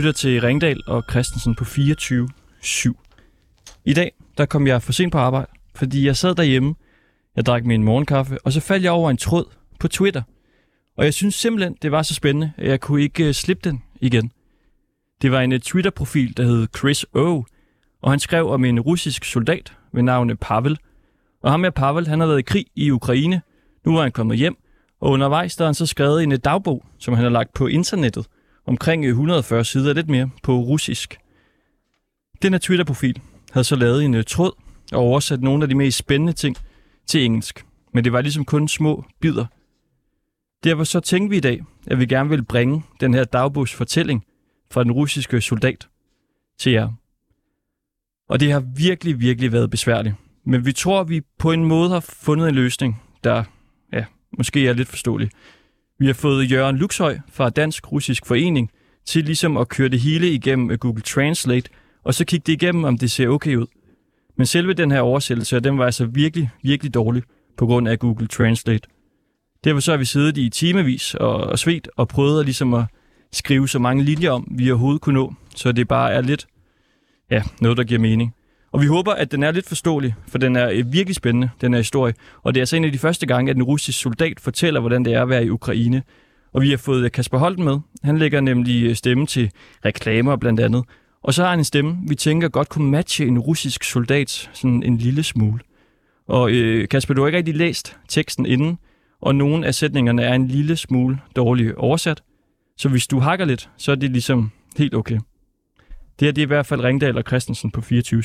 Lytter til Ringdal og Christensen på 24-7. I dag, der kom jeg for sent på arbejde, fordi jeg sad derhjemme, jeg drak min morgenkaffe, og så faldt jeg over en tråd på Twitter. Og jeg synes simpelthen, det var så spændende, at jeg kunne ikke øh, slippe den igen. Det var en øh, Twitter-profil, der hed Chris O, og han skrev om en russisk soldat ved navn Pavel. Og ham med Pavel, han har været i krig i Ukraine. Nu var han kommet hjem, og undervejs der har han så skrevet en øh, dagbog, som han har lagt på internettet, omkring øh, 140 sider, lidt mere på russisk. Den her Twitter-profil havde så lavet en øh, tråd og oversat nogle af de mest spændende ting til engelsk. Men det var ligesom kun små bidder. Derfor så tænkte vi i dag, at vi gerne vil bringe den her dagbogsfortælling fra den russiske soldat til jer. Og det har virkelig, virkelig været besværligt. Men vi tror, at vi på en måde har fundet en løsning, der ja, måske er lidt forståelig. Vi har fået Jørgen Luxhøj fra Dansk Russisk Forening til ligesom at køre det hele igennem øh, Google Translate, og så kigge det igennem, om det ser okay ud. Men selve den her oversættelse, den var altså virkelig, virkelig dårlig på grund af Google Translate. Derfor så har vi siddet i timevis og, og svedt og prøvet at, ligesom at skrive så mange linjer om, vi overhovedet kunne nå, så det bare er lidt, ja, noget, der giver mening. Og vi håber, at den er lidt forståelig, for den er øh, virkelig spændende, den her historie. Og det er altså en af de første gange, at en russisk soldat fortæller, hvordan det er at være i Ukraine. Og vi har fået øh, Kasper Holten med. Han lægger nemlig øh, stemme til reklamer blandt andet. Og så har han en stemme, vi tænker godt kunne matche en russisk soldat sådan en lille smule. Og øh, Kasper, du har ikke rigtig læst teksten inden, og nogle af sætningerne er en lille smule dårligt oversat. Så hvis du hakker lidt, så er det ligesom helt okay. Det her det er i hvert fald Ringdal og Christensen på 24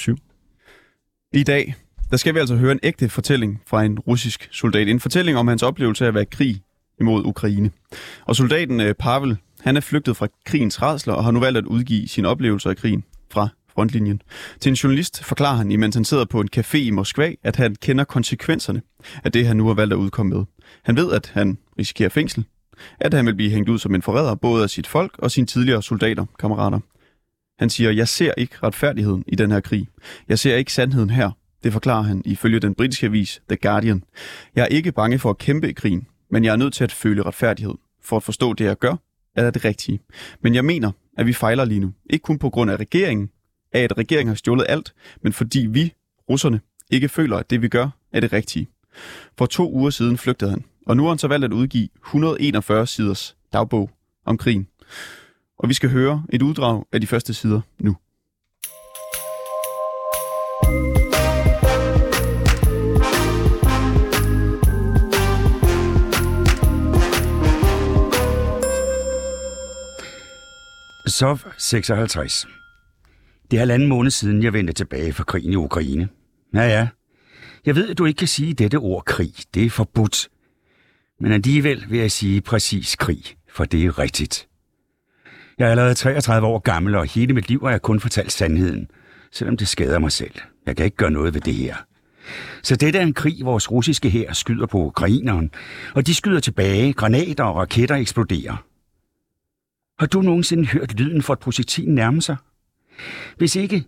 i dag, der skal vi altså høre en ægte fortælling fra en russisk soldat. En fortælling om hans oplevelse af at være krig imod Ukraine. Og soldaten øh, Pavel, han er flygtet fra krigens redsler og har nu valgt at udgive sine oplevelser af krigen fra frontlinjen. Til en journalist forklarer han, imens han sidder på en café i Moskva, at han kender konsekvenserne af det, han nu har valgt at udkomme med. Han ved, at han risikerer fængsel, at han vil blive hængt ud som en forræder, både af sit folk og sine tidligere soldater, kammerater. Han siger, jeg ser ikke retfærdigheden i den her krig. Jeg ser ikke sandheden her. Det forklarer han ifølge den britiske avis The Guardian. Jeg er ikke bange for at kæmpe i krigen, men jeg er nødt til at føle retfærdighed. For at forstå det, jeg gør, er det rigtige. Men jeg mener, at vi fejler lige nu. Ikke kun på grund af regeringen, af at regeringen har stjålet alt, men fordi vi, russerne, ikke føler, at det vi gør, er det rigtige. For to uger siden flygtede han, og nu har han så valgt at udgive 141 siders dagbog om krigen. Og vi skal høre et uddrag af de første sider nu. Sov 56. Det er halvanden måned siden, jeg vendte tilbage fra krigen i Ukraine. Ja, ja. Jeg ved, at du ikke kan sige dette ord krig. Det er forbudt. Men alligevel vil jeg sige præcis krig, for det er rigtigt. Jeg er allerede 33 år gammel, og hele mit liv har jeg kun fortalt sandheden, selvom det skader mig selv. Jeg kan ikke gøre noget ved det her. Så dette er en krig, vores russiske her skyder på ukraineren, og de skyder tilbage, granater og raketter eksploderer. Har du nogensinde hørt lyden for et projektil nærme sig? Hvis ikke,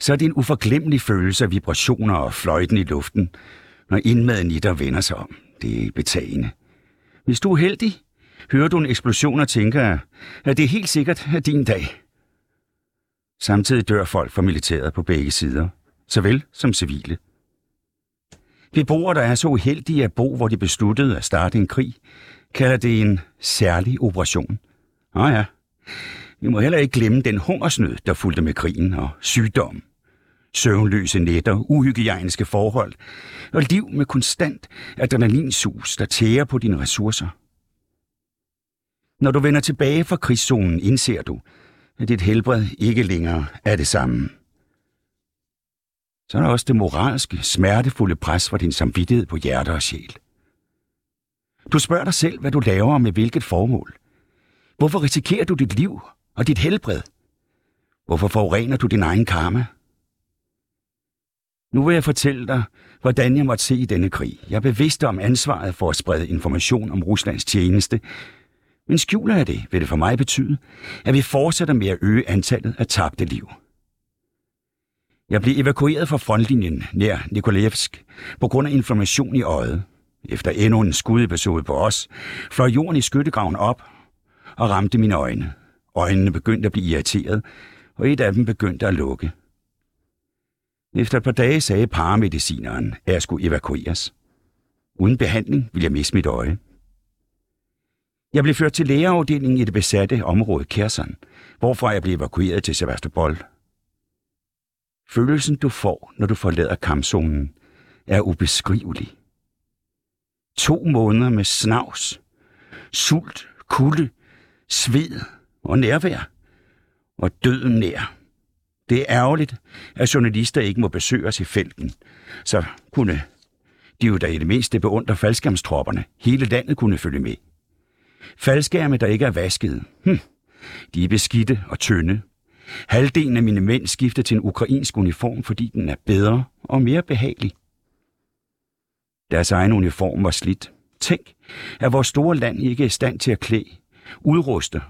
så er det en uforglemmelig følelse af vibrationer og fløjten i luften, når indmaden i dig vender sig om. Det er betagende. Hvis du er heldig, hører du en eksplosion og tænker, at det er helt sikkert er din dag. Samtidig dør folk fra militæret på begge sider, såvel som civile. Beboere, der er så uheldige at bo, hvor de besluttede at starte en krig, kalder det en særlig operation. Nå ja, vi må heller ikke glemme den hungersnød, der fulgte med krigen og sygdom. Søvnløse nætter, uhygiejniske forhold og liv med konstant adrenalinsus, der tærer på dine ressourcer. Når du vender tilbage fra krigszonen, indser du, at dit helbred ikke længere er det samme. Så er der også det moralske, smertefulde pres for din samvittighed på hjerte og sjæl. Du spørger dig selv, hvad du laver med hvilket formål. Hvorfor risikerer du dit liv og dit helbred? Hvorfor forurener du din egen karma? Nu vil jeg fortælle dig, hvordan jeg måtte se i denne krig. Jeg er bevidst om ansvaret for at sprede information om Ruslands tjeneste, men skjuler jeg det, vil det for mig betyde, at vi fortsætter med at øge antallet af tabte liv. Jeg blev evakueret fra frontlinjen nær Nikolajevsk på grund af inflammation i øjet. Efter endnu en skudepisode på os, fløj jorden i skyttegraven op og ramte mine øjne. Øjnene begyndte at blive irriteret, og et af dem begyndte at lukke. Efter et par dage sagde paramedicineren, at jeg skulle evakueres. Uden behandling ville jeg miste mit øje. Jeg blev ført til lægeafdelingen i det besatte område Kherson, hvorfra jeg blev evakueret til Sevastopol. Følelsen du får, når du forlader kampzonen, er ubeskrivelig. To måneder med snavs, sult, kulde, sved og nærvær, og døden nær. Det er ærgerligt, at journalister ikke må besøge os i felten, så kunne de jo da i det mindste beundre faldskærmstropperne. Hele landet kunne følge med. Faldskærme, der ikke er vasket. Hm. De er beskidte og tynde. Halvdelen af mine mænd skifter til en ukrainsk uniform, fordi den er bedre og mere behagelig. Deres egen uniform var slidt. Tænk, at vores store land ikke er i stand til at klæde, udruste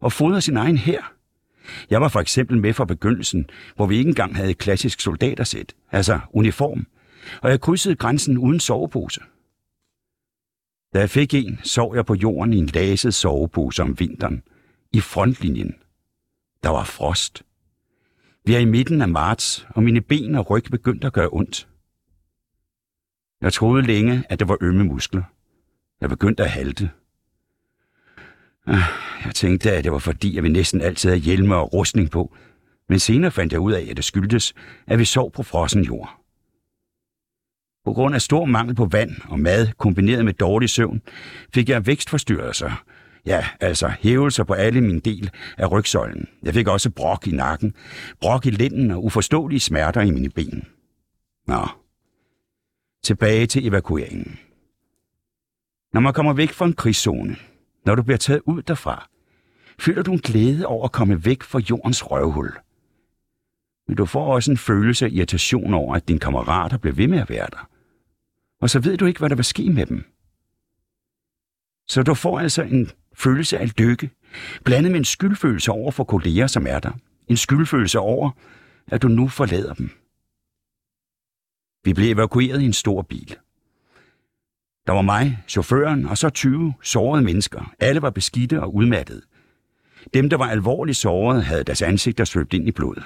og fodre sin egen hær. Jeg var for eksempel med fra begyndelsen, hvor vi ikke engang havde et klassisk soldatersæt, altså uniform, og jeg krydsede grænsen uden sovepose. Da jeg fik en, sov jeg på jorden i en laset sovepose om vinteren, i frontlinjen. Der var frost. Vi er i midten af marts, og mine ben og ryg begyndte at gøre ondt. Jeg troede længe, at det var ømme muskler. Jeg begyndte at halte. Ah, jeg tænkte, at det var fordi, at vi næsten altid havde hjelme og rustning på, men senere fandt jeg ud af, at det skyldtes, at vi sov på frossen jord. På grund af stor mangel på vand og mad, kombineret med dårlig søvn, fik jeg vækstforstyrrelser. Ja, altså hævelser på alle min del af rygsøjlen. Jeg fik også brok i nakken, brok i lænden og uforståelige smerter i mine ben. Nå, tilbage til evakueringen. Når man kommer væk fra en krigszone, når du bliver taget ud derfra, føler du en glæde over at komme væk fra jordens røvhul. Men du får også en følelse af irritation over, at dine kammerater bliver ved med at være der. Og så ved du ikke, hvad der vil ske med dem. Så du får altså en følelse af lykke, blandet med en skyldfølelse over for kolleger, som er der. En skyldfølelse over, at du nu forlader dem. Vi blev evakueret i en stor bil. Der var mig, chaufføren og så 20 sårede mennesker. Alle var beskidte og udmattede. Dem, der var alvorligt sårede, havde deres ansigter svøbt ind i blod.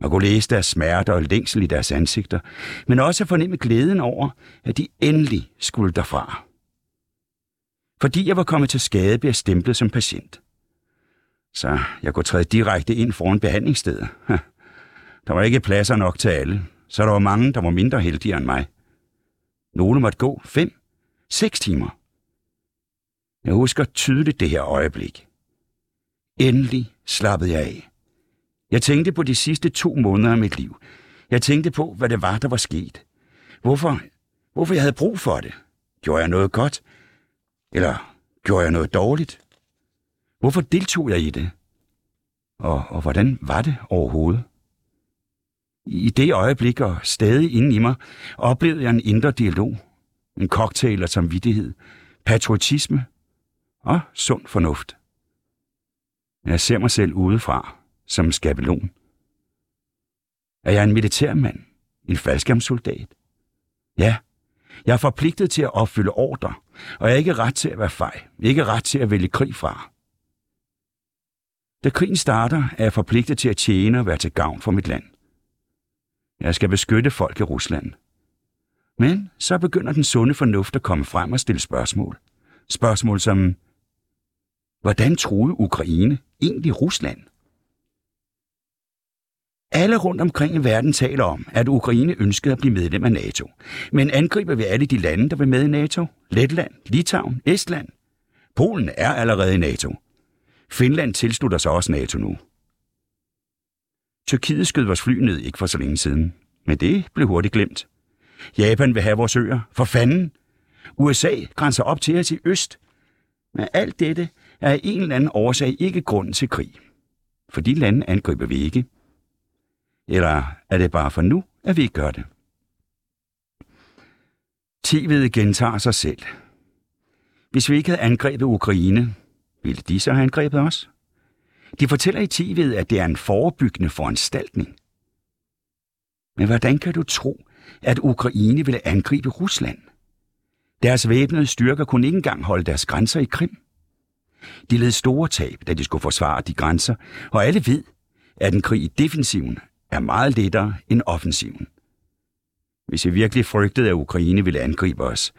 Man kunne læse deres smerte og længsel i deres ansigter, men også fornemme glæden over, at de endelig skulle derfra. Fordi jeg var kommet til skade, blev jeg stemplet som patient. Så jeg kunne træde direkte ind foran behandlingsstedet. Der var ikke pladser nok til alle, så der var mange, der var mindre heldige end mig. Nogle måtte gå fem, seks timer. Jeg husker tydeligt det her øjeblik. Endelig slappede jeg af. Jeg tænkte på de sidste to måneder af mit liv. Jeg tænkte på, hvad det var, der var sket. Hvorfor, hvorfor jeg havde brug for det. Gjorde jeg noget godt? Eller gjorde jeg noget dårligt? Hvorfor deltog jeg i det? Og, og hvordan var det overhovedet? I det øjeblik og stadig inde i mig oplevede jeg en indre dialog. En cocktail af samvittighed, patriotisme og sund fornuft. Jeg ser mig selv udefra som en skabelon. Er jeg en militærmand? En faldskærmssoldat? Ja, jeg er forpligtet til at opfylde ordre, og jeg er ikke ret til at være fej. Ikke ret til at vælge krig fra. Da krigen starter, er jeg forpligtet til at tjene og være til gavn for mit land. Jeg skal beskytte folk i Rusland. Men så begynder den sunde fornuft at komme frem og stille spørgsmål. Spørgsmål som, hvordan troede Ukraine egentlig Rusland? Alle rundt omkring i verden taler om, at Ukraine ønskede at blive medlem af NATO. Men angriber vi alle de lande, der vil med i NATO? Letland, Litauen, Estland? Polen er allerede i NATO. Finland tilslutter sig også NATO nu. Tyrkiet skød vores fly ned ikke for så længe siden, men det blev hurtigt glemt. Japan vil have vores øer. For fanden! USA grænser op til os i øst. Men alt dette er af en eller anden årsag ikke grunden til krig. For de lande angriber vi ikke. Eller er det bare for nu, at vi ikke gør det? TV'et gentager sig selv. Hvis vi ikke havde angrebet Ukraine, ville de så have angrebet os? De fortæller i TV'et, at det er en forebyggende foranstaltning. Men hvordan kan du tro, at Ukraine ville angribe Rusland? Deres væbnede styrker kunne ikke engang holde deres grænser i Krim. De led store tab, da de skulle forsvare de grænser, og alle ved, at en krig i defensiven er meget lettere end offensiven. Hvis vi virkelig frygtede, at Ukraine ville angribe os,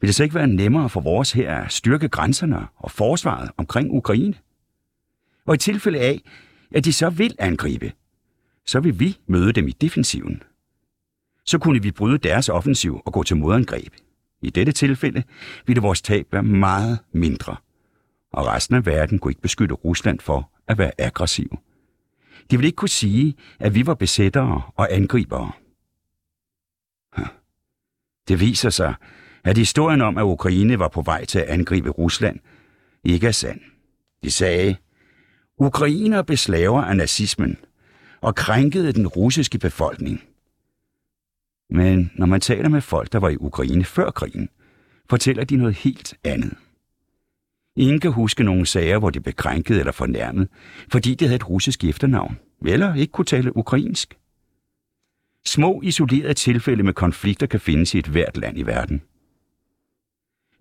ville det så ikke være nemmere for vores her at styrke grænserne og forsvaret omkring Ukraine? Og i tilfælde af, at de så vil angribe, så vil vi møde dem i defensiven. Så kunne vi bryde deres offensiv og gå til modangreb. I dette tilfælde ville vores tab være meget mindre, og resten af verden kunne ikke beskytte Rusland for at være aggressiv. De ville ikke kunne sige, at vi var besættere og angribere. Det viser sig, at historien om, at Ukraine var på vej til at angribe Rusland, ikke er sand. De sagde, Ukrainer beslaver af nazismen og krænkede den russiske befolkning. Men når man taler med folk, der var i Ukraine før krigen, fortæller de noget helt andet. Ingen kan huske nogle sager, hvor de blev krænket eller fornærmet, fordi de havde et russisk efternavn, eller ikke kunne tale ukrainsk. Små isolerede tilfælde med konflikter kan findes i et hvert land i verden.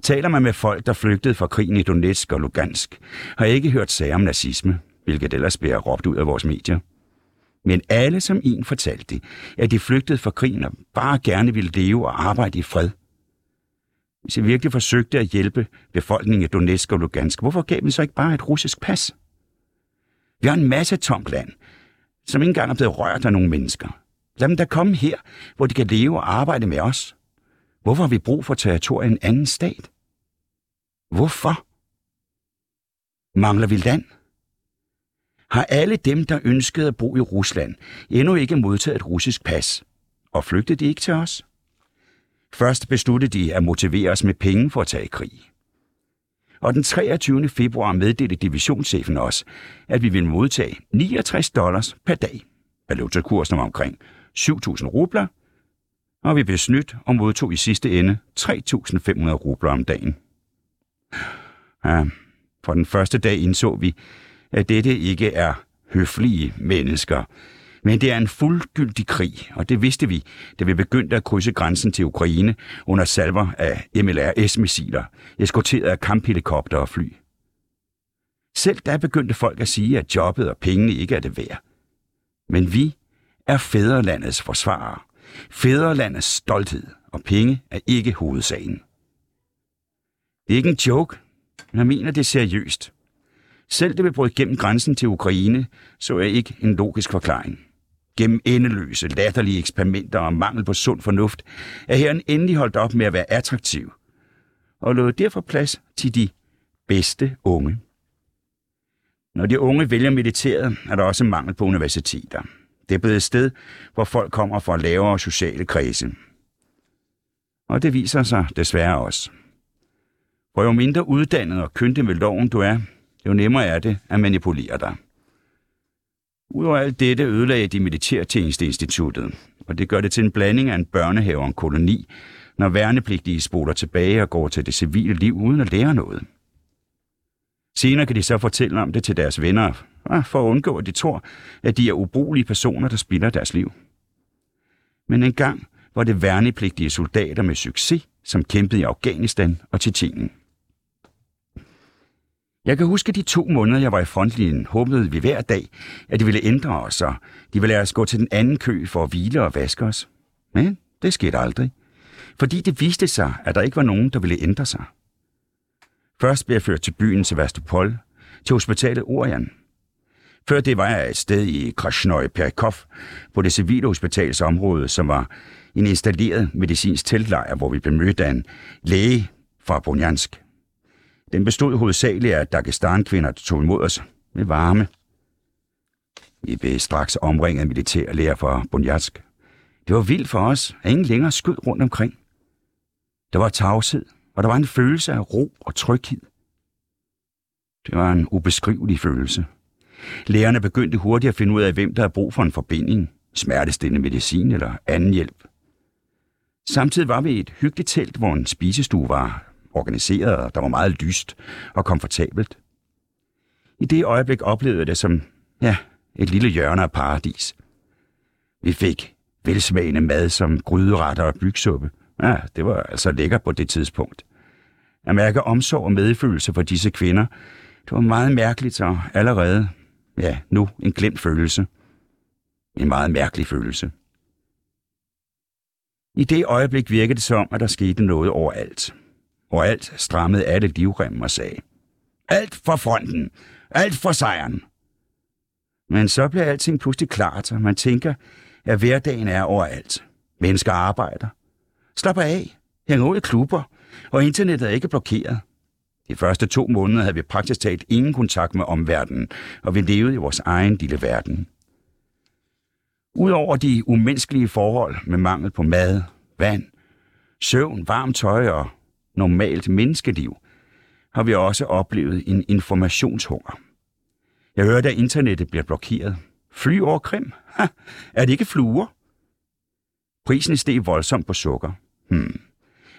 Taler man med folk, der flygtede fra krigen i Donetsk og Lugansk, har jeg ikke hørt sager om nazisme, hvilket ellers bliver råbt ud af vores medier. Men alle som en fortalte, at de flygtede fra krigen og bare gerne ville leve og arbejde i fred. Hvis I virkelig forsøgte at hjælpe befolkningen i Donetsk og Lugansk, hvorfor gav vi så ikke bare et russisk pas? Vi har en masse tomt land, som ikke engang er blevet rørt af nogle mennesker. Lad dem da komme her, hvor de kan leve og arbejde med os. Hvorfor har vi brug for territorium i en anden stat? Hvorfor? Mangler vi land? Har alle dem, der ønskede at bo i Rusland, endnu ikke modtaget et russisk pas? Og flygtede de ikke til os? Først besluttede de at motivere os med penge for at tage i krig. Og den 23. februar meddelte divisionschefen os, at vi ville modtage 69 dollars per dag. Valutakursen var omkring 7.000 rubler, og vi blev snydt og modtog i sidste ende 3.500 rubler om dagen. Ja, for den første dag indså vi, at dette ikke er høflige mennesker, men det er en fuldgyldig krig, og det vidste vi, da vi begyndte at krydse grænsen til Ukraine under salver af MLRS-missiler, eskorteret af kamphelikopter og fly. Selv da begyndte folk at sige, at jobbet og pengene ikke er det værd. Men vi er fædrelandets forsvarere. Fædrelandets stolthed og penge er ikke hovedsagen. Det er ikke en joke. Jeg mener det seriøst. Selv det vi brød gennem grænsen til Ukraine, så er ikke en logisk forklaring. Gennem endeløse, latterlige eksperimenter og mangel på sund fornuft, er herren endelig holdt op med at være attraktiv, og lod derfor plads til de bedste unge. Når de unge vælger militæret, er der også mangel på universiteter. Det er blevet et sted, hvor folk kommer fra lavere sociale kredse. Og det viser sig desværre også. For jo mindre uddannet og kyndig med loven du er, jo nemmere er det at manipulere dig. Udover alt dette ødelagde de Militærtjenesteinstituttet, og det gør det til en blanding af en børnehave og en koloni, når værnepligtige spoler tilbage og går til det civile liv uden at lære noget. Senere kan de så fortælle om det til deres venner, for at undgå, at de tror, at de er ubrugelige personer, der spilder deres liv. Men engang var det værnepligtige soldater med succes, som kæmpede i Afghanistan og Tjetjenien. Jeg kan huske de to måneder, jeg var i frontlinjen, håbede vi hver dag, at de ville ændre os, og de ville lade os gå til den anden kø for at hvile og vaske os. Men det skete aldrig, fordi det viste sig, at der ikke var nogen, der ville ændre sig. Først blev jeg ført til byen Sevastopol, til hospitalet Orian. Før det var jeg et sted i Krasnøj Perikov, på det civile hospitalsområde, som var en installeret medicinsk teltlejr, hvor vi blev mødt af en læge fra Bonjansk. Den bestod hovedsageligt af Dagestan-kvinder, der tog imod os med varme. Vi blev straks omringet af militærlæger fra Bonjansk. Det var vildt for os, at ingen længere skød rundt omkring. Der var tavshed, og der var en følelse af ro og tryghed. Det var en ubeskrivelig følelse. Lægerne begyndte hurtigt at finde ud af, hvem der havde brug for en forbinding, smertestillende medicin eller anden hjælp. Samtidig var vi i et hyggeligt telt, hvor en spisestue var organiseret, og der var meget lyst og komfortabelt. I det øjeblik oplevede jeg det som, ja, et lille hjørne af paradis. Vi fik velsmagende mad som gryderetter og bygsuppe. Ja, det var altså lækker på det tidspunkt. At mærke omsorg og medfølelse for disse kvinder Det var meget mærkeligt, og allerede, ja, nu en glemt følelse. En meget mærkelig følelse. I det øjeblik virkede det som, at der skete noget overalt og alt strammede alle livremmen og sagde, alt for fronten, alt for sejren. Men så bliver alting pludselig klart, og man tænker, at hverdagen er overalt. Mennesker arbejder, slapper af, hænger ud i klubber, og internettet er ikke blokeret. De første to måneder havde vi praktisk talt ingen kontakt med omverdenen, og vi levede i vores egen lille verden. Udover de umenneskelige forhold med mangel på mad, vand, søvn, varmt tøj og normalt menneskeliv, har vi også oplevet en informationshunger. Jeg hørte, at internettet bliver blokeret. Fly over Krim? Ha, er det ikke fluer? Prisen steg voldsomt på sukker. Hmm.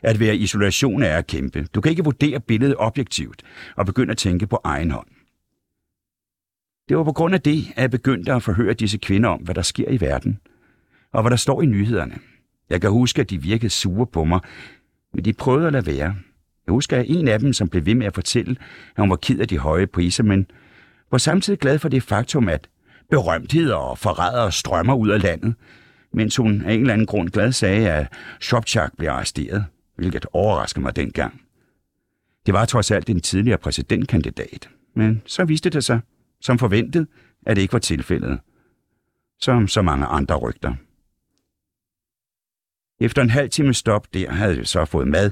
At være i isolation er at kæmpe. Du kan ikke vurdere billedet objektivt og begynde at tænke på egen hånd. Det var på grund af det, at jeg begyndte at forhøre disse kvinder om, hvad der sker i verden, og hvad der står i nyhederne. Jeg kan huske, at de virkede sure på mig, men de prøvede at lade være. Jeg husker, at en af dem, som blev ved med at fortælle, at hun var ked af de høje priser, men var samtidig glad for det faktum, at berømtheder og forrædere strømmer ud af landet, mens hun af en eller anden grund glad sagde, at Shopchak blev arresteret, hvilket overraskede mig dengang. Det var trods alt en tidligere præsidentkandidat, men så viste det sig, som forventet, at det ikke var tilfældet. Som så mange andre rygter. Efter en halv time stop der havde vi så fået mad,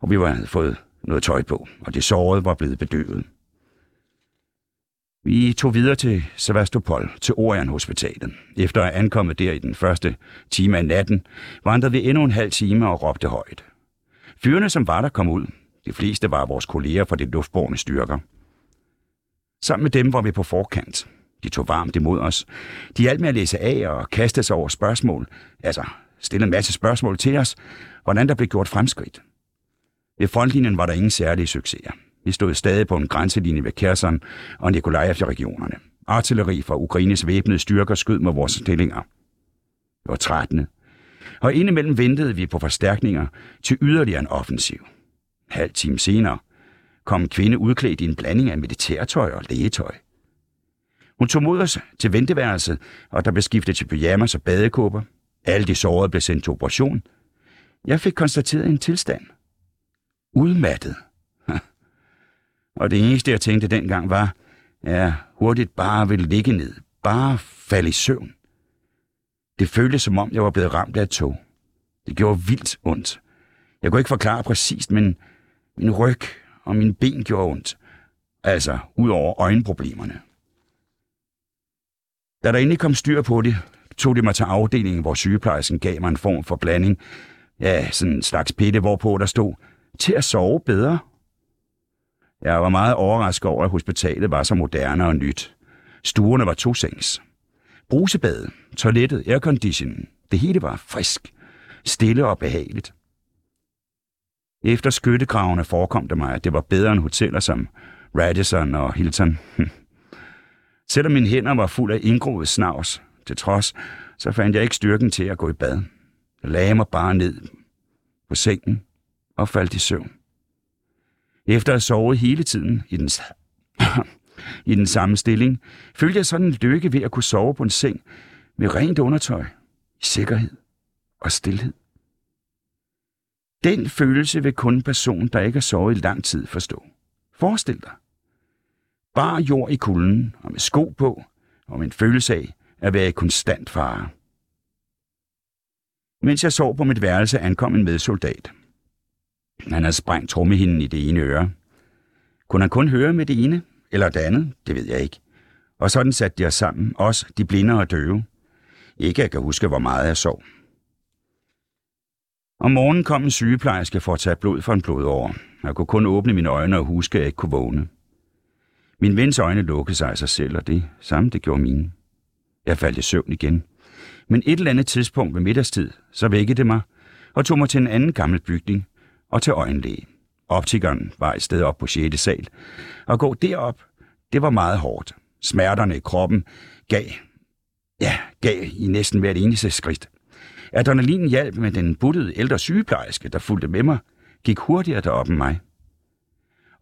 og vi havde fået noget tøj på, og det sårede var blevet bedøvet. Vi tog videre til Sevastopol, til Orion Hospitalet. Efter at ankommet der i den første time af natten, vandrede vi endnu en halv time og råbte højt. Fyrene, som var der, kom ud. De fleste var vores kolleger fra de luftborne styrker. Sammen med dem var vi på forkant. De tog varmt imod os. De hjalp med at læse af og kaste sig over spørgsmål. Altså, stille en masse spørgsmål til os, hvordan der blev gjort fremskridt. Ved frontlinjen var der ingen særlige succeser. Vi stod stadig på en grænselinje ved Kherson og Nikolajev-regionerne. Artilleri fra Ukraines væbnede styrker skød mod vores stillinger. Det var 13. Og indimellem ventede vi på forstærkninger til yderligere en offensiv. Halv time senere kom en kvinde udklædt i en blanding af militærtøj og lægetøj. Hun tog mod os til venteværelset, og der blev skiftet til pyjamas og badekåber. Alle de sårede blev sendt til operation. Jeg fik konstateret en tilstand. Udmattet. Og det eneste, jeg tænkte dengang var, at jeg hurtigt bare ville ligge ned. Bare falde i søvn. Det føltes som om, jeg var blevet ramt af et tog. Det gjorde vildt ondt. Jeg kunne ikke forklare præcist, men min ryg og mine ben gjorde ondt. Altså, ud over øjenproblemerne. Da der endelig kom styr på det, tog de mig til afdelingen, hvor sygeplejersken gav mig en form for blanding. Ja, sådan en slags pitte, hvorpå der stod, til at sove bedre. Jeg var meget overrasket over, at hospitalet var så moderne og nyt. Stuerne var tosengs. Brusebadet, toilettet, airconditionen, det hele var frisk, stille og behageligt. Efter skyttegravene forekom det mig, at det var bedre end hoteller som Radisson og Hilton. Selvom mine hænder var fuld af indgroet snavs, til trods, så fandt jeg ikke styrken til at gå i bad. Jeg lagde mig bare ned på sengen og faldt i søvn. Efter at have sovet hele tiden i den, i den samme stilling, følte jeg sådan en lykke ved at kunne sove på en seng med rent undertøj, i sikkerhed og stillhed. Den følelse vil kun en person, der ikke har sovet i lang tid, forstå. Forestil dig. Bare jord i kulden og med sko på, og med en følelse af at være i konstant fare. Mens jeg sov på mit værelse, ankom en medsoldat. Han havde sprængt trommehinden i det ene øre. Kunne han kun høre med det ene, eller det andet, det ved jeg ikke. Og sådan satte de os sammen, os, de blinde og døve. Ikke jeg kan huske, hvor meget jeg sov. Om morgenen kom en sygeplejerske for at tage blod for en blodår. Jeg kunne kun åbne mine øjne og huske, at jeg ikke kunne vågne. Min vens øjne lukkede sig af sig selv, og det samme det gjorde mine. Jeg faldt i søvn igen. Men et eller andet tidspunkt ved middagstid, så vækkede det mig og tog mig til en anden gammel bygning og til øjenlæge. Optikeren var et sted op på 6. sal, og gå derop, det var meget hårdt. Smerterne i kroppen gav, ja, gav i næsten hvert eneste skridt. Adrenalin hjalp med den buttede ældre sygeplejerske, der fulgte med mig, gik hurtigere derop end mig.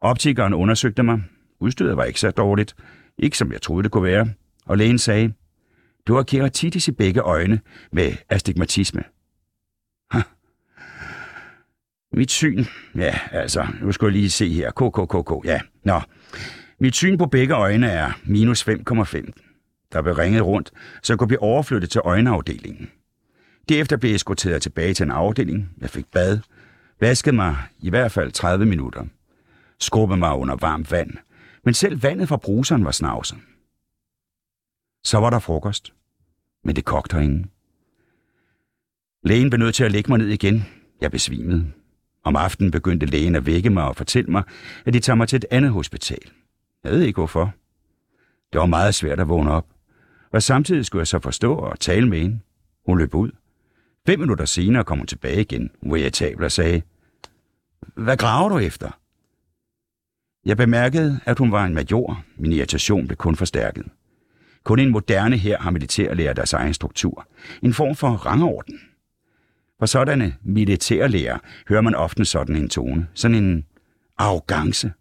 Optikeren undersøgte mig, Udstyret var ikke så dårligt. Ikke som jeg troede, det kunne være. Og lægen sagde, du har keratitis i begge øjne med astigmatisme. Ha. Mit syn, ja, altså, nu skal jeg lige se her. KKKK, ja. Nå, mit syn på begge øjne er minus 5,5. Der blev ringet rundt, så jeg kunne blive overflyttet til øjenafdelingen. Derefter blev jeg eskorteret tilbage til en afdeling. Jeg fik bad, vaskede mig i hvert fald 30 minutter, skrubbede mig under varmt vand, men selv vandet fra bruseren var snavset. Så var der frokost, men det kogte herinde. Lægen blev nødt til at lægge mig ned igen. Jeg besvimede. Om aftenen begyndte lægen at vække mig og fortælle mig, at de tager mig til et andet hospital. Jeg ved ikke hvorfor. Det var meget svært at vågne op. Og samtidig skulle jeg så forstå og tale med hende. Hun løb ud. Fem minutter senere kom hun tilbage igen, hvor jeg tabte og sagde, Hvad graver du efter? Jeg bemærkede, at hun var en major. Min irritation blev kun forstærket. Kun en moderne her har militærlærer deres egen struktur. En form for rangorden. For sådanne militærlærer hører man ofte sådan en tone. Sådan en arrogance.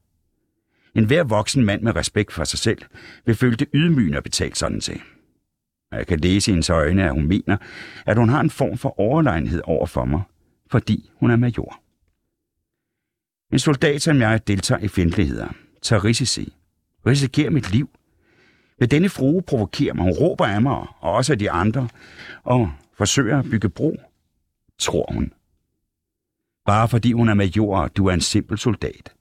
En hver voksen mand med respekt for sig selv vil føle det ydmygende at betale sådan til. Og jeg kan læse i hendes øjne, at hun mener, at hun har en form for overlegenhed over for mig, fordi hun er major. En soldat som jeg deltager i fjendtligheder, tager risici, risikerer mit liv. Vil denne frue provokere mig, hun råber af mig, og også af de andre, og forsøger at bygge bro, tror hun. Bare fordi hun er major, og du er en simpel soldat.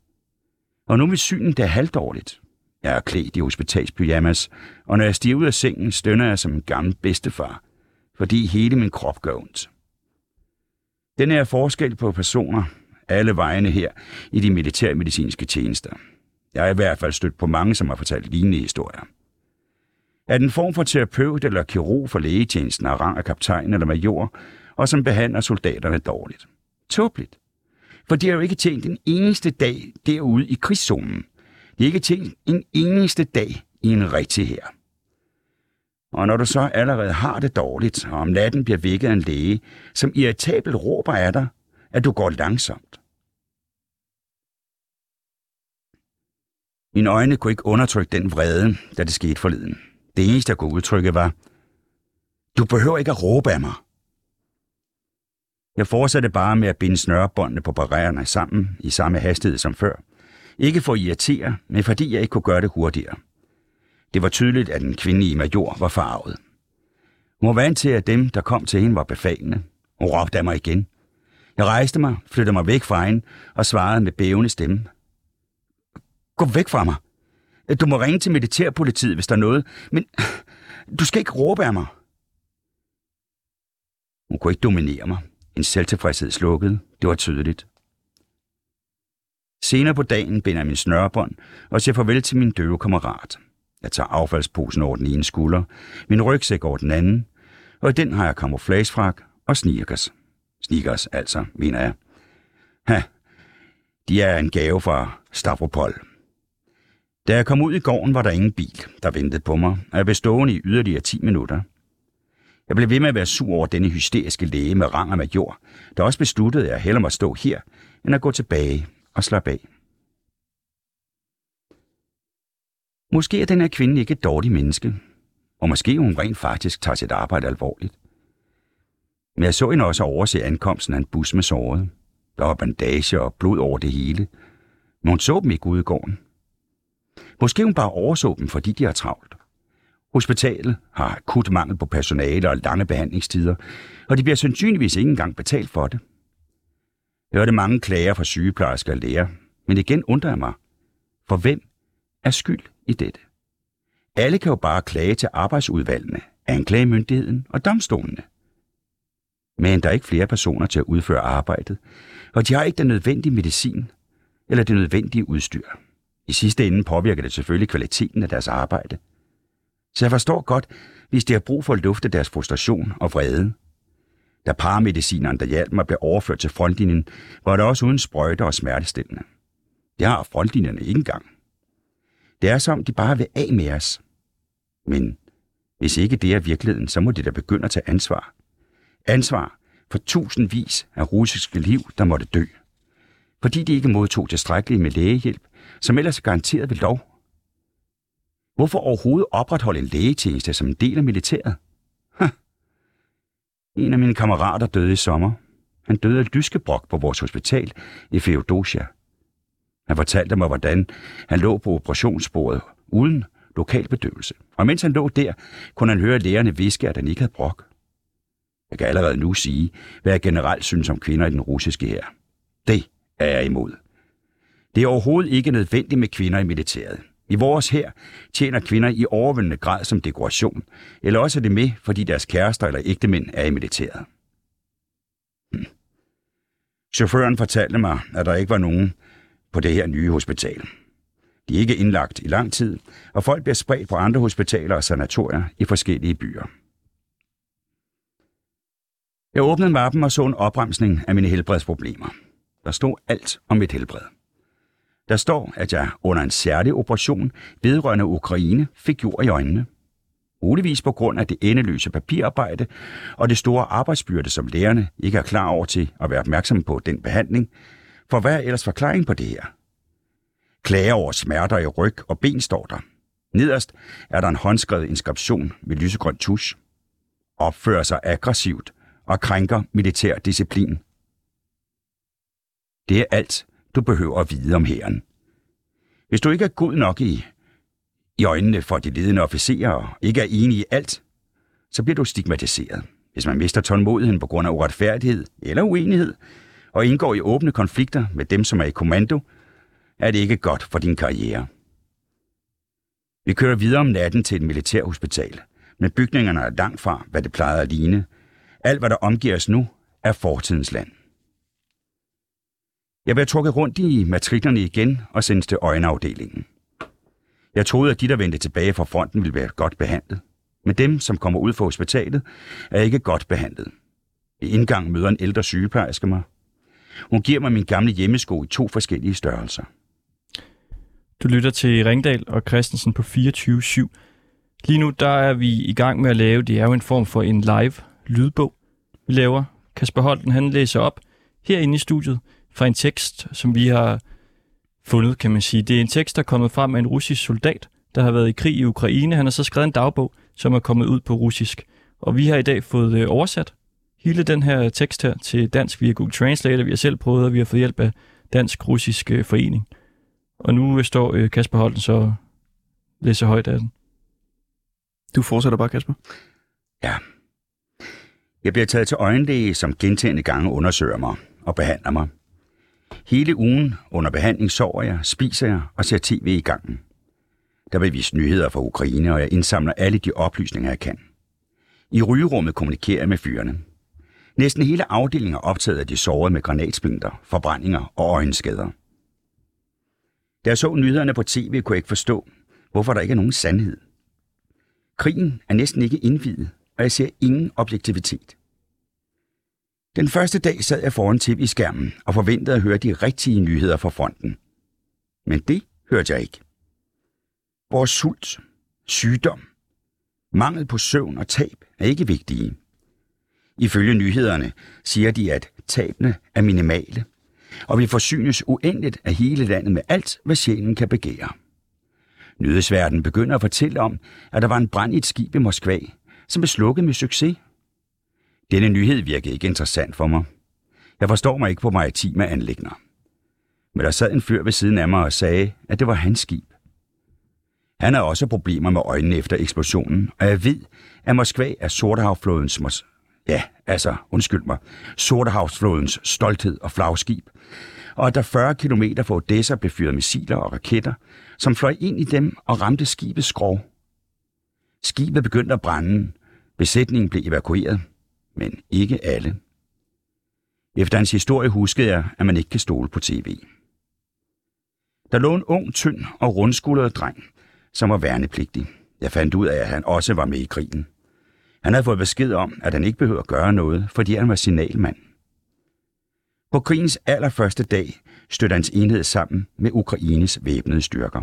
Og nu er synen det er halvdårligt. Jeg er klædt i hospitalspyjamas, og når jeg stiger ud af sengen, stønner jeg som en gammel bedstefar, fordi hele min krop gør ondt. Den er forskel på personer, alle vejene her i de militærmedicinske tjenester. Jeg er i hvert fald stødt på mange, som har fortalt lignende historier. At en form for terapeut eller kirurg for lægetjenesten har rang af kaptajn eller major, og som behandler soldaterne dårligt. Tåbeligt. For de har jo ikke tjent en eneste dag derude i krigszonen. De har ikke tjent en eneste dag i en rigtig her. Og når du så allerede har det dårligt, og om natten bliver vækket af en læge, som irritabelt råber af dig, at du går langsomt. Mine øjne kunne ikke undertrykke den vrede, da det skete forleden. Det eneste, jeg kunne udtrykke, var, du behøver ikke at råbe af mig. Jeg fortsatte bare med at binde snørebåndene på barriererne sammen i samme hastighed som før. Ikke for at irritere, men fordi jeg ikke kunne gøre det hurtigere. Det var tydeligt, at den kvindelige major var farvet. Hun var vant til, at dem, der kom til hende, var befalende. Hun råbte af mig igen. Jeg rejste mig, flyttede mig væk fra hende og svarede med bævende stemme. Gå væk fra mig. Du må ringe til militærpolitiet, hvis der er noget, men du skal ikke råbe af mig. Hun kunne ikke dominere mig. En selvtilfredshed slukkede. Det var tydeligt. Senere på dagen binder jeg min snørbånd og siger farvel til min døve kammerat. Jeg tager affaldsposen over den ene skulder, min rygsæk over den anden, og i den har jeg kamuflagefrak og sneakers. Sneakers, altså, mener jeg. Ha, de er en gave fra Stavropol. Da jeg kom ud i gården, var der ingen bil, der ventede på mig, og jeg blev stående i yderligere 10 minutter. Jeg blev ved med at være sur over denne hysteriske læge med rang af major, der også besluttede, at jeg hellere må stå her, end at gå tilbage og slappe af. Måske er den her kvinde ikke et dårligt menneske, og måske hun rent faktisk tager sit arbejde alvorligt. Men jeg så hende også overse ankomsten af en bus med såret. Der var bandage og blod over det hele, men hun så dem ikke ude i gården. Måske hun bare overså dem, fordi de har travlt. Hospitalet har akut mangel på personale og lange behandlingstider, og de bliver sandsynligvis ikke engang betalt for det. Jeg hørte mange klager fra sygeplejersker og læger, men igen undrer jeg mig, for hvem er skyld i dette? Alle kan jo bare klage til arbejdsudvalgene, anklagemyndigheden og domstolene. Men der er ikke flere personer til at udføre arbejdet, og de har ikke den nødvendige medicin eller det nødvendige udstyr. I sidste ende påvirker det selvfølgelig kvaliteten af deres arbejde. Så jeg forstår godt, hvis de har brug for at lufte deres frustration og vrede. Da paramedicineren, der hjalp mig, blev overført til frontlinjen, var det også uden sprøjter og smertestillende. Det har frontlinjerne ikke engang. Det er som, de bare vil af med os. Men hvis ikke det er virkeligheden, så må de da begynde at tage ansvar. Ansvar for tusindvis af russiske liv, der måtte dø. Fordi de ikke modtog tilstrækkeligt med lægehjælp, som ellers er garanteret ved lov Hvorfor overhovedet opretholde en lægetjeneste som en del af militæret? Ha. En af mine kammerater døde i sommer. Han døde af lyskebrok på vores hospital i Feodosia. Han fortalte mig, hvordan han lå på operationsbordet uden lokalbedøvelse. Og mens han lå der, kunne han høre lægerne viske, at han ikke havde brok. Jeg kan allerede nu sige, hvad jeg generelt synes om kvinder i den russiske her. Det er jeg imod. Det er overhovedet ikke nødvendigt med kvinder i militæret. I vores her tjener kvinder i overvældende grad som dekoration, eller også er det med, fordi deres kærester eller ægtemænd er i militæret. Hmm. Chaufføren fortalte mig, at der ikke var nogen på det her nye hospital. De er ikke indlagt i lang tid, og folk bliver spredt på andre hospitaler og sanatorier i forskellige byer. Jeg åbnede mappen og så en opremsning af mine helbredsproblemer. Der stod alt om mit helbred. Der står, at jeg under en særlig operation vedrørende Ukraine fik jord i øjnene. Muligvis på grund af det endeløse papirarbejde og det store arbejdsbyrde, som lærerne ikke er klar over til at være opmærksomme på den behandling. For hvad er ellers forklaring på det her? Klager over smerter i ryg og ben står der. Nederst er der en håndskrevet inskription med lysegrøn tusch. Opfører sig aggressivt og krænker militær disciplin. Det er alt, du behøver at vide om hæren. Hvis du ikke er god nok i, i øjnene for de ledende officerer og ikke er enig i alt, så bliver du stigmatiseret. Hvis man mister tålmodigheden på grund af uretfærdighed eller uenighed, og indgår i åbne konflikter med dem, som er i kommando, er det ikke godt for din karriere. Vi kører videre om natten til et militærhospital, men bygningerne er langt fra, hvad det plejede at ligne. Alt, hvad der omgiver os nu, er fortidens land. Jeg bliver trukket rundt i matriklerne igen og sendes til øjenafdelingen. Jeg troede, at de, der vendte tilbage fra fronten, ville være godt behandlet. Men dem, som kommer ud fra hospitalet, er ikke godt behandlet. I indgang møder en ældre sygeplejerske mig. Hun giver mig min gamle hjemmesko i to forskellige størrelser. Du lytter til Ringdal og Christensen på 24-7. Lige nu der er vi i gang med at lave, det er jo en form for en live lydbog, vi laver. Kasper Holten han læser op herinde i studiet fra en tekst, som vi har fundet, kan man sige. Det er en tekst, der er kommet frem af en russisk soldat, der har været i krig i Ukraine. Han har så skrevet en dagbog, som er kommet ud på russisk. Og vi har i dag fået øh, oversat hele den her tekst her til dansk via Google Translate. Vi har selv prøvet, og vi har fået hjælp af Dansk-Russisk øh, Forening. Og nu står øh, Kasper Holten så og læser højt af den. Du fortsætter bare, Kasper. Ja. Jeg bliver taget til øjenlæge, som gentagende gange undersøger mig og behandler mig. Hele ugen under behandling sover jeg, spiser jeg og ser tv i gangen. Der vil vise nyheder fra Ukraine, og jeg indsamler alle de oplysninger, jeg kan. I rygerummet kommunikerer jeg med fyrene. Næsten hele afdelingen er optaget af de sårede med granatsplinter, forbrændinger og øjenskader. Da jeg så nyhederne på tv, kunne jeg ikke forstå, hvorfor der ikke er nogen sandhed. Krigen er næsten ikke indvidet, og jeg ser ingen objektivitet. Den første dag sad jeg foran tv-skærmen og forventede at høre de rigtige nyheder fra fronten. Men det hørte jeg ikke. Vores sult, sygdom, mangel på søvn og tab er ikke vigtige. Ifølge nyhederne siger de, at tabene er minimale, og vi forsynes uendeligt af hele landet med alt, hvad sjælen kan begære. Nyhedsverden begynder at fortælle om, at der var en brand i et skib i Moskva, som blev slukket med succes. Denne nyhed virkede ikke interessant for mig. Jeg forstår mig ikke på maritime anlægner. Men der sad en fyr ved siden af mig og sagde, at det var hans skib. Han har også problemer med øjnene efter eksplosionen, og jeg ved, at Moskva er Sortehavflådens mos- ja, altså, undskyld mig, Sortehavsflådens stolthed og flagskib, og at der 40 km fra Odessa blev fyret missiler og raketter, som fløj ind i dem og ramte skibets skrov. Skibet begyndte at brænde. Besætningen blev evakueret, men ikke alle. Efter hans historie huskede jeg, at man ikke kan stole på tv. Der lå en ung, tynd og rundskuldret dreng, som var værnepligtig. Jeg fandt ud af, at han også var med i krigen. Han havde fået besked om, at han ikke behøvede at gøre noget, fordi han var signalmand. På krigens allerførste dag stødte hans enhed sammen med Ukraines væbnede styrker.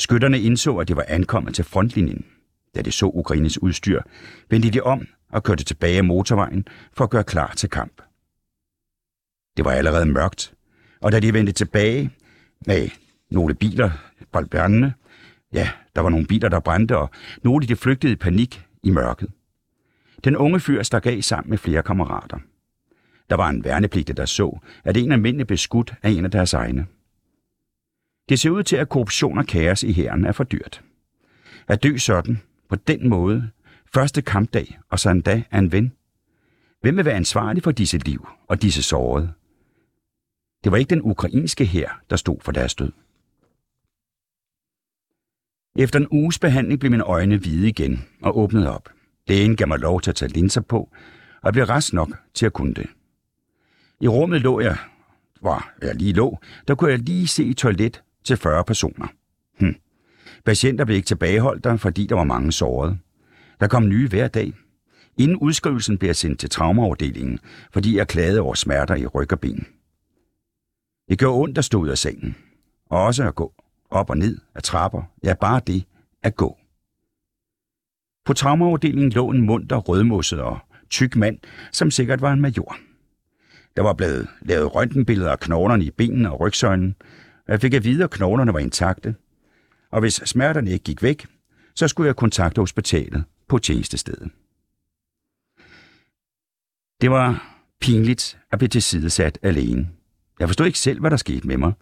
Skytterne indså, at de var ankommet til frontlinjen. Da de så Ukraines udstyr, vendte de om og kørte tilbage af motorvejen for at gøre klar til kamp. Det var allerede mørkt, og da de vendte tilbage med nogle biler på børnene, Ja, der var nogle biler, der brændte, og nogle de flygtede i panik i mørket. Den unge fyr stak af sammen med flere kammerater. Der var en værnepligtig, der så, at en almindelig blev skudt af en af deres egne. Det ser ud til, at korruption og kaos i hæren er for dyrt. At dø sådan, på den måde, første kampdag, og så endda af en ven. Hvem vil være ansvarlig for disse liv og disse sårede? Det var ikke den ukrainske hær, der stod for deres død. Efter en uges behandling blev mine øjne hvide igen og åbnede op. Lægen gav mig lov til at tage linser på, og jeg blev rest nok til at kunne det. I rummet lå jeg, hvor jeg lige lå, der kunne jeg lige se et toilet til 40 personer. Hm. Patienter blev ikke tilbageholdt der, fordi der var mange sårede. Der kom nye hver dag. Inden udskrivelsen blev jeg sendt til traumaafdelingen, fordi jeg klagede over smerter i ryg og ben. Det gjorde ondt at stå ud af sengen. Og også at gå op og ned af trapper. Ja, bare det at gå. På traumaafdelingen lå en munter, rødmosset og tyk mand, som sikkert var en major. Der var blevet lavet røntgenbilleder af knoglerne i benene og rygsøjlen, og jeg fik at vide, at knoglerne var intakte. Og hvis smerterne ikke gik væk, så skulle jeg kontakte hospitalet på tjenestestedet. Det var pinligt at blive tilsidesat alene. Jeg forstod ikke selv, hvad der skete med mig,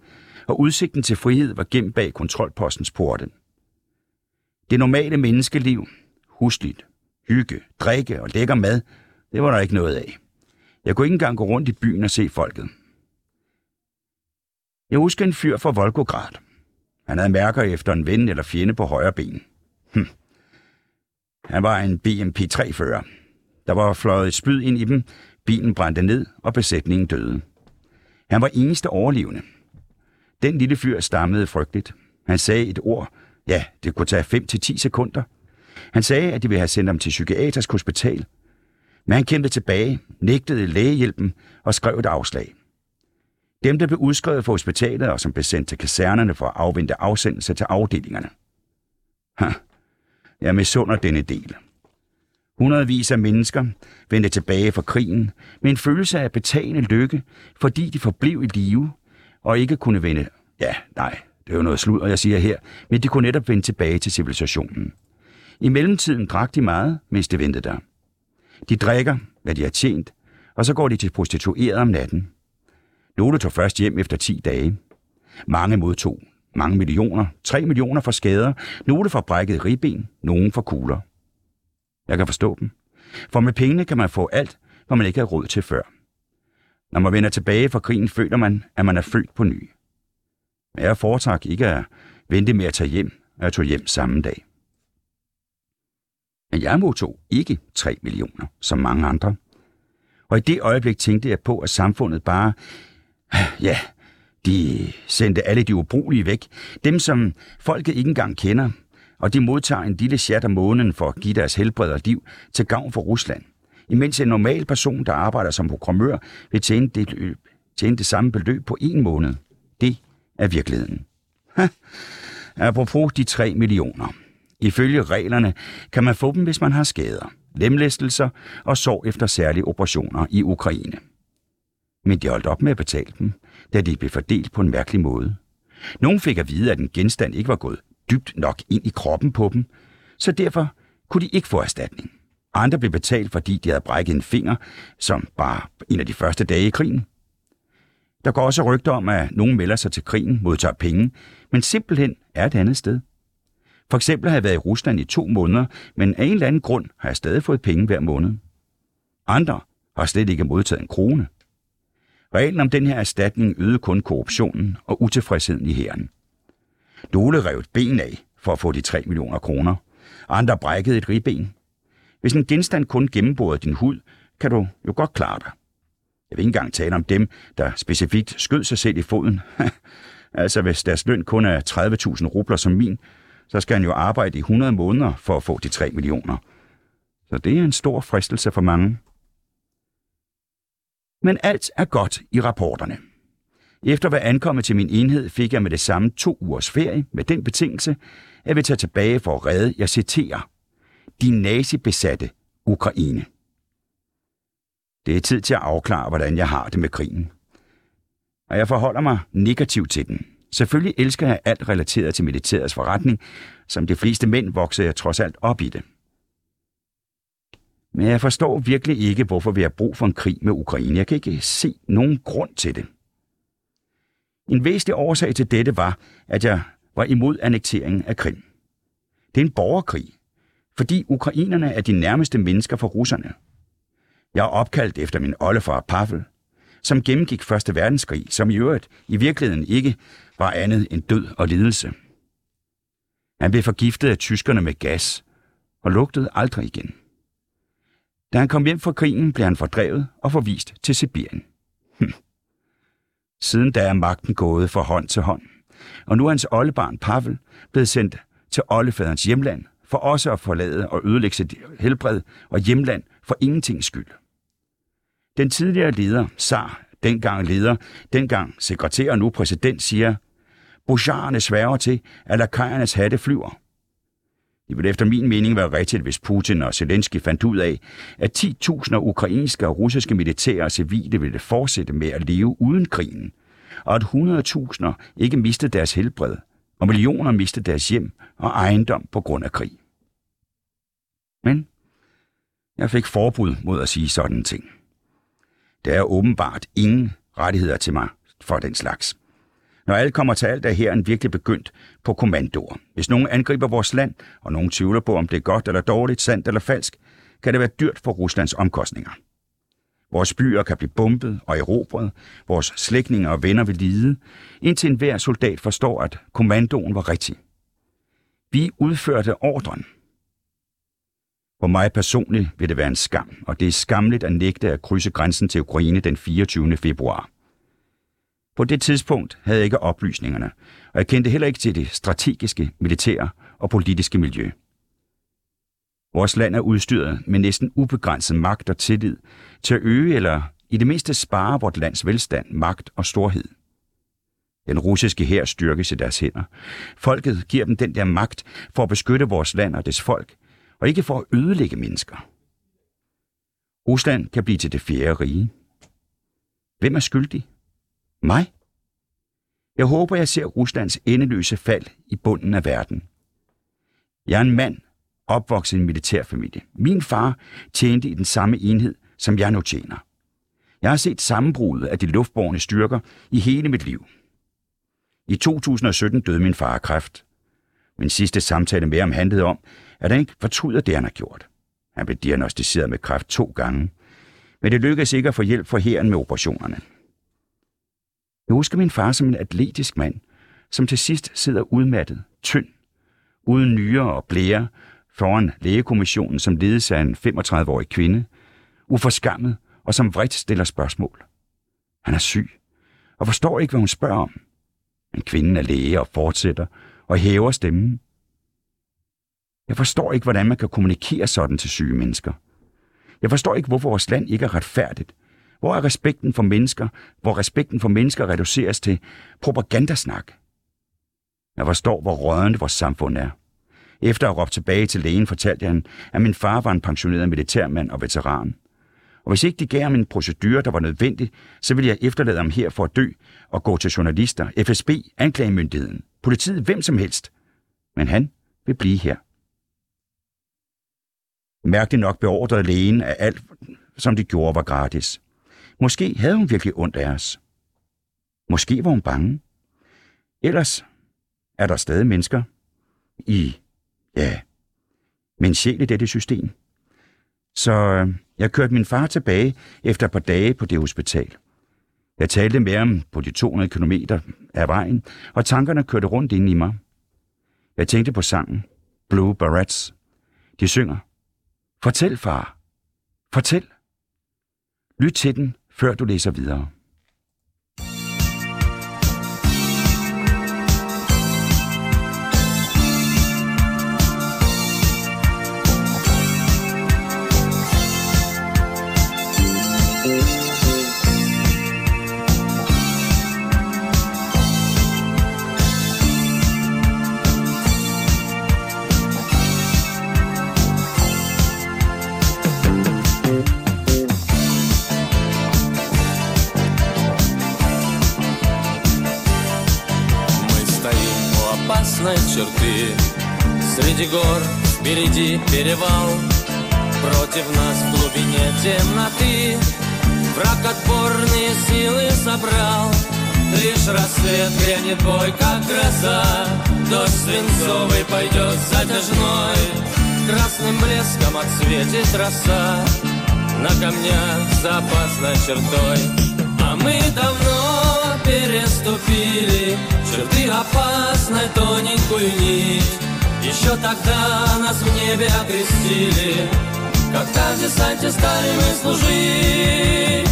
og udsigten til frihed var gemt bag kontrolpostens porte. Det normale menneskeliv, husligt, hygge, drikke og lækker mad, det var der ikke noget af. Jeg kunne ikke engang gå rundt i byen og se folket. Jeg husker en fyr fra Volgograd. Han havde mærker efter en ven eller fjende på højre ben. Hm. Han var en BMP-3-fører. Der var fløjet et spyd ind i dem, bilen brændte ned, og besætningen døde. Han var eneste overlevende. Den lille fyr stammede frygteligt. Han sagde et ord. Ja, det kunne tage 5-10 sekunder. Han sagde, at de ville have sendt ham til psykiatrisk hospital. Men han kæmpede tilbage, nægtede lægehjælpen og skrev et afslag. Dem, der blev udskrevet fra hospitalet og som blev sendt til kasernerne for at afvente afsendelse til afdelingerne. Ha, jeg misunder denne del. Hundredvis af mennesker vendte tilbage fra krigen med en følelse af betagende lykke, fordi de forblev i live og ikke kunne vende... Ja, nej, det er jo noget sludder, jeg siger her, men de kunne netop vende tilbage til civilisationen. I mellemtiden drak de meget, mens de ventede der. De drikker, hvad de har tjent, og så går de til prostitueret om natten. Nogle tog først hjem efter 10 dage. Mange modtog mange millioner, 3 millioner for skader, nogle for brækket ribben, nogle for kugler. Jeg kan forstå dem. For med pengene kan man få alt, hvad man ikke har råd til før. Når man vender tilbage fra krigen, føler man, at man er født på ny. Men jeg foretrak ikke at vente med at tage hjem, og jeg tog hjem samme dag. Men jeg modtog ikke 3 millioner, som mange andre. Og i det øjeblik tænkte jeg på, at samfundet bare, ja, de sendte alle de ubrugelige væk. Dem, som folket ikke engang kender, og de modtager en lille chat om måneden for at give deres helbred og liv til gavn for Rusland. Imens en normal person, der arbejder som programmør, vil tjene det, tjene det samme beløb på en måned. Det er virkeligheden. Ha. Apropos de 3 millioner. Ifølge reglerne kan man få dem, hvis man har skader, lemlæstelser og sår efter særlige operationer i Ukraine. Men de holdt op med at betale dem, da de blev fordelt på en mærkelig måde. Nogle fik at vide, at en genstand ikke var gået dybt nok ind i kroppen på dem, så derfor kunne de ikke få erstatning. Andre blev betalt, fordi de havde brækket en finger, som bare en af de første dage i krigen. Der går også rygter om, at nogen melder sig til krigen, modtager penge, men simpelthen er et andet sted. For eksempel har jeg været i Rusland i to måneder, men af en eller anden grund har jeg stadig fået penge hver måned. Andre har slet ikke modtaget en krone. Reglen om den her erstatning øgede kun korruptionen og utilfredsheden i hæren. Nogle rev et ben af for at få de 3 millioner kroner. Andre brækkede et ribben. Hvis en genstand kun gennemborede din hud, kan du jo godt klare dig. Jeg vil ikke engang tale om dem, der specifikt skød sig selv i foden. altså, hvis deres løn kun er 30.000 rubler som min, så skal han jo arbejde i 100 måneder for at få de 3 millioner. Så det er en stor fristelse for mange. Men alt er godt i rapporterne. Efter at være ankommet til min enhed, fik jeg med det samme to ugers ferie med den betingelse, at jeg vil tage tilbage for at redde, jeg citerer, de nazibesatte Ukraine. Det er tid til at afklare, hvordan jeg har det med krigen. Og jeg forholder mig negativt til den. Selvfølgelig elsker jeg alt relateret til militærets forretning. Som de fleste mænd vokser jeg trods alt op i det. Men jeg forstår virkelig ikke, hvorfor vi har brug for en krig med Ukraine. Jeg kan ikke se nogen grund til det. En væsentlig årsag til dette var, at jeg var imod annekteringen af Krim. Det er en borgerkrig, fordi ukrainerne er de nærmeste mennesker for russerne. Jeg er opkaldt efter min oldefar Pavel, som gennemgik Første Verdenskrig, som i øvrigt i virkeligheden ikke var andet end død og lidelse. Han blev forgiftet af tyskerne med gas og lugtede aldrig igen. Da han kom hjem fra krigen, blev han fordrevet og forvist til Sibirien. Hm. Siden da er magten gået fra hånd til hånd, og nu er hans oldebarn Pavel blevet sendt til oldefaderens hjemland for også at forlade og ødelægge sit helbred og hjemland for ingenting skyld. Den tidligere leder, Sar, dengang leder, dengang sekretær og nu præsident, siger, Boucharerne sværger til, at lakajernes hatte flyver. Det ville efter min mening være rigtigt, hvis Putin og Zelensky fandt ud af, at 10.000 ukrainske og russiske militære og civile ville fortsætte med at leve uden krigen, og at 100.000 ikke mistede deres helbred, og millioner mistede deres hjem og ejendom på grund af krig. Men jeg fik forbud mod at sige sådan ting. Der er åbenbart ingen rettigheder til mig for den slags. Når alt kommer til alt, er herren virkelig begyndt på kommandoer. Hvis nogen angriber vores land, og nogen tvivler på, om det er godt eller dårligt, sandt eller falsk, kan det være dyrt for Ruslands omkostninger. Vores byer kan blive bombet og erobret, vores slægtninge og venner vil lide, indtil enhver soldat forstår, at kommandoen var rigtig. Vi udførte ordren. For mig personligt vil det være en skam, og det er skamligt at nægte at krydse grænsen til Ukraine den 24. februar. På det tidspunkt havde jeg ikke oplysningerne, og jeg kendte heller ikke til det strategiske, militære og politiske miljø. Vores land er udstyret med næsten ubegrænset magt og tillid til at øge eller i det mindste spare vort lands velstand, magt og storhed. Den russiske hær styrkes i deres hænder. Folket giver dem den der magt for at beskytte vores land og dets folk, og ikke for at ødelægge mennesker. Rusland kan blive til det fjerde rige. Hvem er skyldig? Mig? Jeg håber, jeg ser Ruslands endeløse fald i bunden af verden. Jeg er en mand, opvokset i en militærfamilie. Min far tjente i den samme enhed, som jeg nu tjener. Jeg har set sammenbruddet af de luftborne styrker i hele mit liv. I 2017 døde min far af kræft. Min sidste samtale med ham handlede om, at han ikke fortryder det, han har gjort. Han blev diagnostiseret med kræft to gange, men det lykkedes ikke at få hjælp fra hæren med operationerne. Jeg husker min far som en atletisk mand, som til sidst sidder udmattet, tynd, uden nyere og blære, foran lægekommissionen, som ledes af en 35-årig kvinde, uforskammet og som vredt stiller spørgsmål. Han er syg, og forstår ikke, hvad hun spørger om. Men kvinden er læge og fortsætter og hæver stemmen. Jeg forstår ikke, hvordan man kan kommunikere sådan til syge mennesker. Jeg forstår ikke, hvorfor vores land ikke er retfærdigt. Hvor er respekten for mennesker, hvor respekten for mennesker reduceres til propagandasnak? Jeg forstår, hvor rørende vores samfund er. Efter at råbe tilbage til lægen, fortalte han, at min far var en pensioneret militærmand og veteran. Og hvis ikke de gav ham en procedure, der var nødvendig, så ville jeg efterlade ham her for at dø og gå til journalister, FSB, anklagemyndigheden, politiet, hvem som helst. Men han vil blive her. Mærkeligt nok beordrede lægen, at alt, som de gjorde, var gratis. Måske havde hun virkelig ondt af os. Måske var hun bange. Ellers er der stadig mennesker i, ja, min sjæl i dette system. Så øh, jeg kørte min far tilbage efter et par dage på det hospital. Jeg talte med ham på de 200 km af vejen, og tankerne kørte rundt ind i mig. Jeg tænkte på sangen Blue Barrettes. De synger Fortæl, far. Fortæl. Lyt til den, før du læser videre. Опасной черты. Среди гор впереди перевал Против нас в глубине темноты. Враг отборные силы собрал Лишь рассвет грянет бой, как гроза. Дождь свинцовый пойдет затяжной Красным блеском отсветит роса. На камнях за опасной чертой. А мы давно переступили Черты опасной тоненькую нить Еще тогда нас в небе окрестили. Когда в десанте стали мы служить?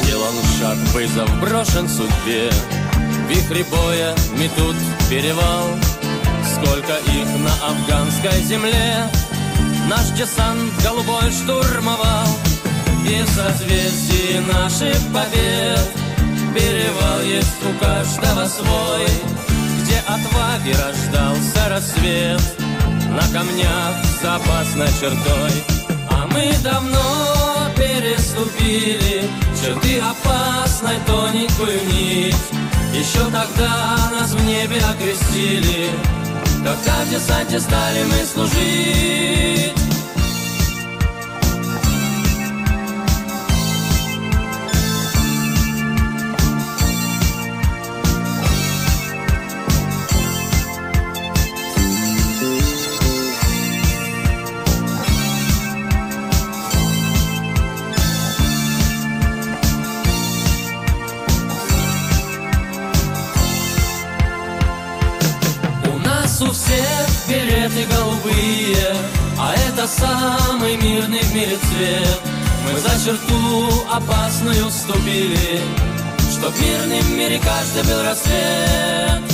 Сделан шаг, вызов брошен судьбе. Вихри боя метут перевал Сколько их на афганской земле. Наш десант голубой штурмовал И в созвездии наших побед. Перевал есть у каждого свой Где отваги рождался рассвет. На камнях за опасной чертой. А мы давно переступили Черты опасной тоненькую нить. Еще тогда нас в небе окрестили Когда в десанте стали мы служить мире цвет. Мы за черту опасную ступили, чтоб в мирном мире каждый был рассвет.